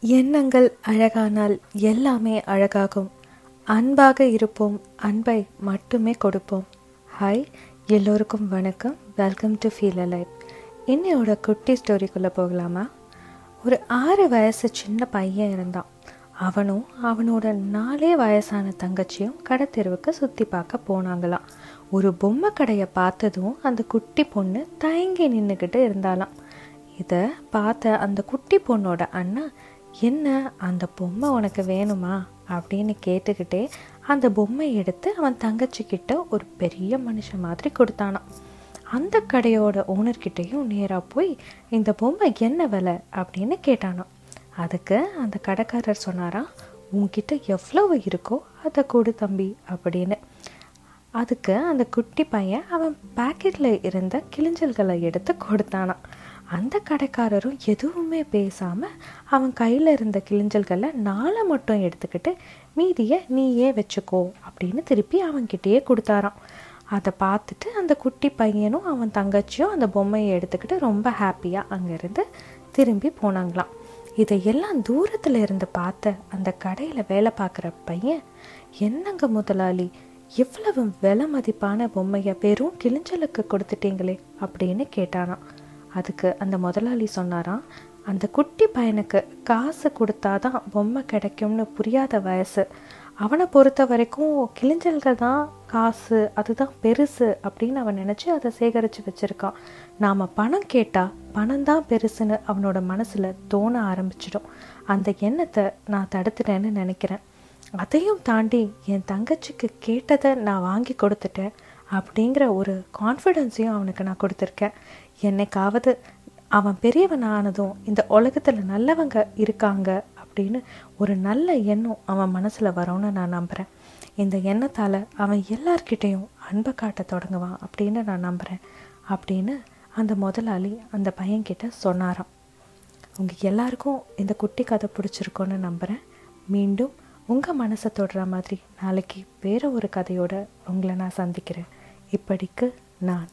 எண்ணங்கள் அழகானால் எல்லாமே அழகாகும். அன்பாக இருப்போம் அன்பை மட்டுமே கொடுப்போம். ஹாய் எல்லோருக்கும் வணக்கம். வெல்கம் டு ஃபீல் லைஃப் என்னையோட குட்டி ஸ்டோரிக்குள்ளே போகலாமா? ஒரு ஆறு வயசு சின்ன பையன் இருந்தான். அவனும் அவனோட நாலே வயசான தங்கச்சியும் கடத்தெருவுக்கு சுற்றி பார்க்க போனாங்களாம். ஒரு பொம்மை கடையை பார்த்ததும் அந்த குட்டி பொண்ணு தயங்கி நின்றுக்கிட்டு இருந்தாலாம் இதை பார்த்த அந்த குட்டி பொண்ணோட அண்ணா என்ன அந்த பொம்மை உனக்கு வேணுமா? அப்படின்னு கேட்டுக்கிட்டே அந்த பொம்மை எடுத்து அவன் தங்கச்சிக்கிட்ட ஒரு பெரிய மனுஷன் மாதிரி கொடுத்தானான் அந்த கடையோட ஓனர்கிட்டையும் நேராக போய் இந்த பொம்மை என்ன விலை? அப்படின்னு கேட்டானான் அதுக்கு அந்த கடைக்காரர் சொன்னாராம் உன்கிட்ட எவ்வளவு இருக்கோ அதை கொடு தம்பி அப்படின்னு. அதுக்கு அந்த குட்டி பையன் அவன் பாக்கெட்டில் இருந்த கிளிஞ்சல்களை எடுத்து கொடுத்தானான் அந்த கடைக்காரரும் எதுவுமே பேசாமல் அவன் கையில் இருந்த கிளிஞ்சல்களை நாளை மட்டும் எடுத்துக்கிட்டு மீதியை நீயே வச்சுக்கோ அப்படின்னு திருப்பி அவன்கிட்டயே கொடுத்தாராம். அதை பார்த்துட்டு அந்த குட்டி பையனும் அவன் தங்கச்சியும் அந்த பொம்மையை எடுத்துக்கிட்டு ரொம்ப ஹாப்பியாக அங்கேருந்து திரும்பி போனாங்களாம். இதையெல்லாம் தூரத்தில் இருந்து பார்த்த அந்த கடையில் வேலை பார்க்குற பையன் என்னங்க முதலாளி இவ்வளவு விலை மதிப்பான பொம்மையை வெறும் கிளிஞ்சலுக்கு கொடுத்துட்டீங்களே அப்படின்னு கேட்டானான் அதுக்கு அந்த முதலாளி சொன்னாராம் அந்த குட்டி பையனுக்கு காசு கொடுத்தாதான் பொம்மை கிடைக்கும்னு புரியாத வயசு. அவனை பொறுத்த வரைக்கும் கிளிஞ்சல்கள் தான் காசு அதுதான் பெருசு அப்படின்னு அவன் நினச்சி அதை சேகரித்து வச்சுருக்கான். நாம் பணம் கேட்டால் பணம் தான் பெருசுன்னு அவனோட மனசில் தோண ஆரம்பிச்சிடும். அந்த எண்ணத்தை நான் தடுத்துட்டேன்னு நினைக்கிறேன். அதையும் தாண்டி என் தங்கச்சிக்கு கேட்டதை நான் வாங்கி கொடுத்துட்டேன். அப்படிங்கிற ஒரு கான்ஃபிடென்ஸையும் அவனுக்கு நான் கொடுத்துருக்கேன். என்னைக்காவது அவன் பெரியவன் ஆனதும் இந்த உலகத்தில் நல்லவங்க இருக்காங்க அப்படின்னு ஒரு நல்ல எண்ணம் அவன் மனசில் வரும்னு நான் நம்புகிறேன் இந்த எண்ணத்தால் அவன் எல்லார்கிட்டேயும் அன்பை காட்ட தொடங்குவான் அப்படின்னு நான் நம்புகிறேன் அப்படின்னு அந்த முதலாளி அந்த பையன்கிட்ட சொன்னாராம். உங்கள் எல்லாருக்கும் இந்த குட்டி கதை பிடிச்சிருக்கோன்னு நம்புகிறேன் மீண்டும் உங்கள் மனசை தொடுற மாதிரி நாளைக்கு வேறு ஒரு கதையோடு உங்களை நான் சந்திக்கிறேன். இப்படிக்கு நான்